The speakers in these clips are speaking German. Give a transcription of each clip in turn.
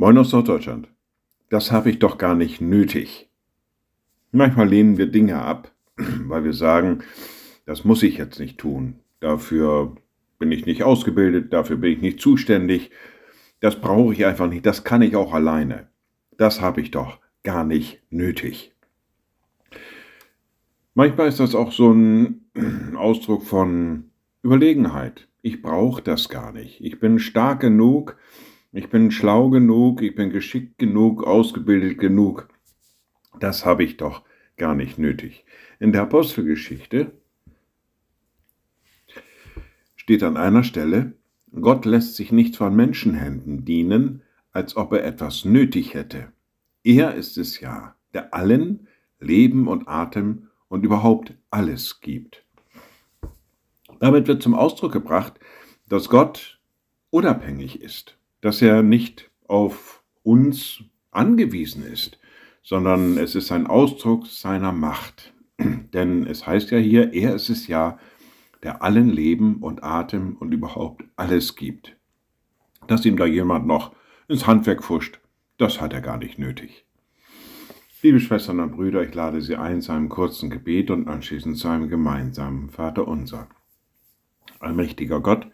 Moin aus Norddeutschland. Das habe ich doch gar nicht nötig. Manchmal lehnen wir Dinge ab, weil wir sagen, das muss ich jetzt nicht tun. Dafür bin ich nicht ausgebildet, dafür bin ich nicht zuständig. Das brauche ich einfach nicht, das kann ich auch alleine. Das habe ich doch gar nicht nötig. Manchmal ist das auch so ein Ausdruck von Überlegenheit. Ich brauche das gar nicht. Ich bin stark genug, ich bin schlau genug, ich bin geschickt genug, ausgebildet genug. Das habe ich doch gar nicht nötig. In der Apostelgeschichte steht an einer Stelle, Gott lässt sich nicht von Menschenhänden dienen, als ob er etwas nötig hätte. Er ist es ja, der allen Leben und Atem und überhaupt alles gibt. Damit wird zum Ausdruck gebracht, dass Gott unabhängig ist dass er nicht auf uns angewiesen ist, sondern es ist ein Ausdruck seiner Macht. Denn es heißt ja hier, er ist es ja, der allen Leben und Atem und überhaupt alles gibt. Dass ihm da jemand noch ins Handwerk fuscht, das hat er gar nicht nötig. Liebe Schwestern und Brüder, ich lade Sie ein zu einem kurzen Gebet und anschließend zu einem gemeinsamen Vater unser. Allmächtiger Gott,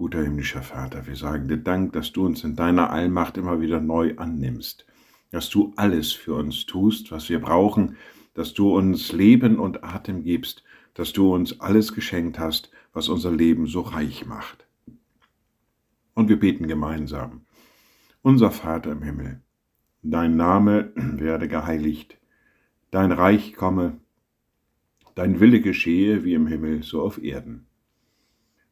Guter himmlischer Vater, wir sagen dir Dank, dass du uns in deiner Allmacht immer wieder neu annimmst, dass du alles für uns tust, was wir brauchen, dass du uns Leben und Atem gibst, dass du uns alles geschenkt hast, was unser Leben so reich macht. Und wir beten gemeinsam. Unser Vater im Himmel, dein Name werde geheiligt, dein Reich komme, dein Wille geschehe wie im Himmel so auf Erden.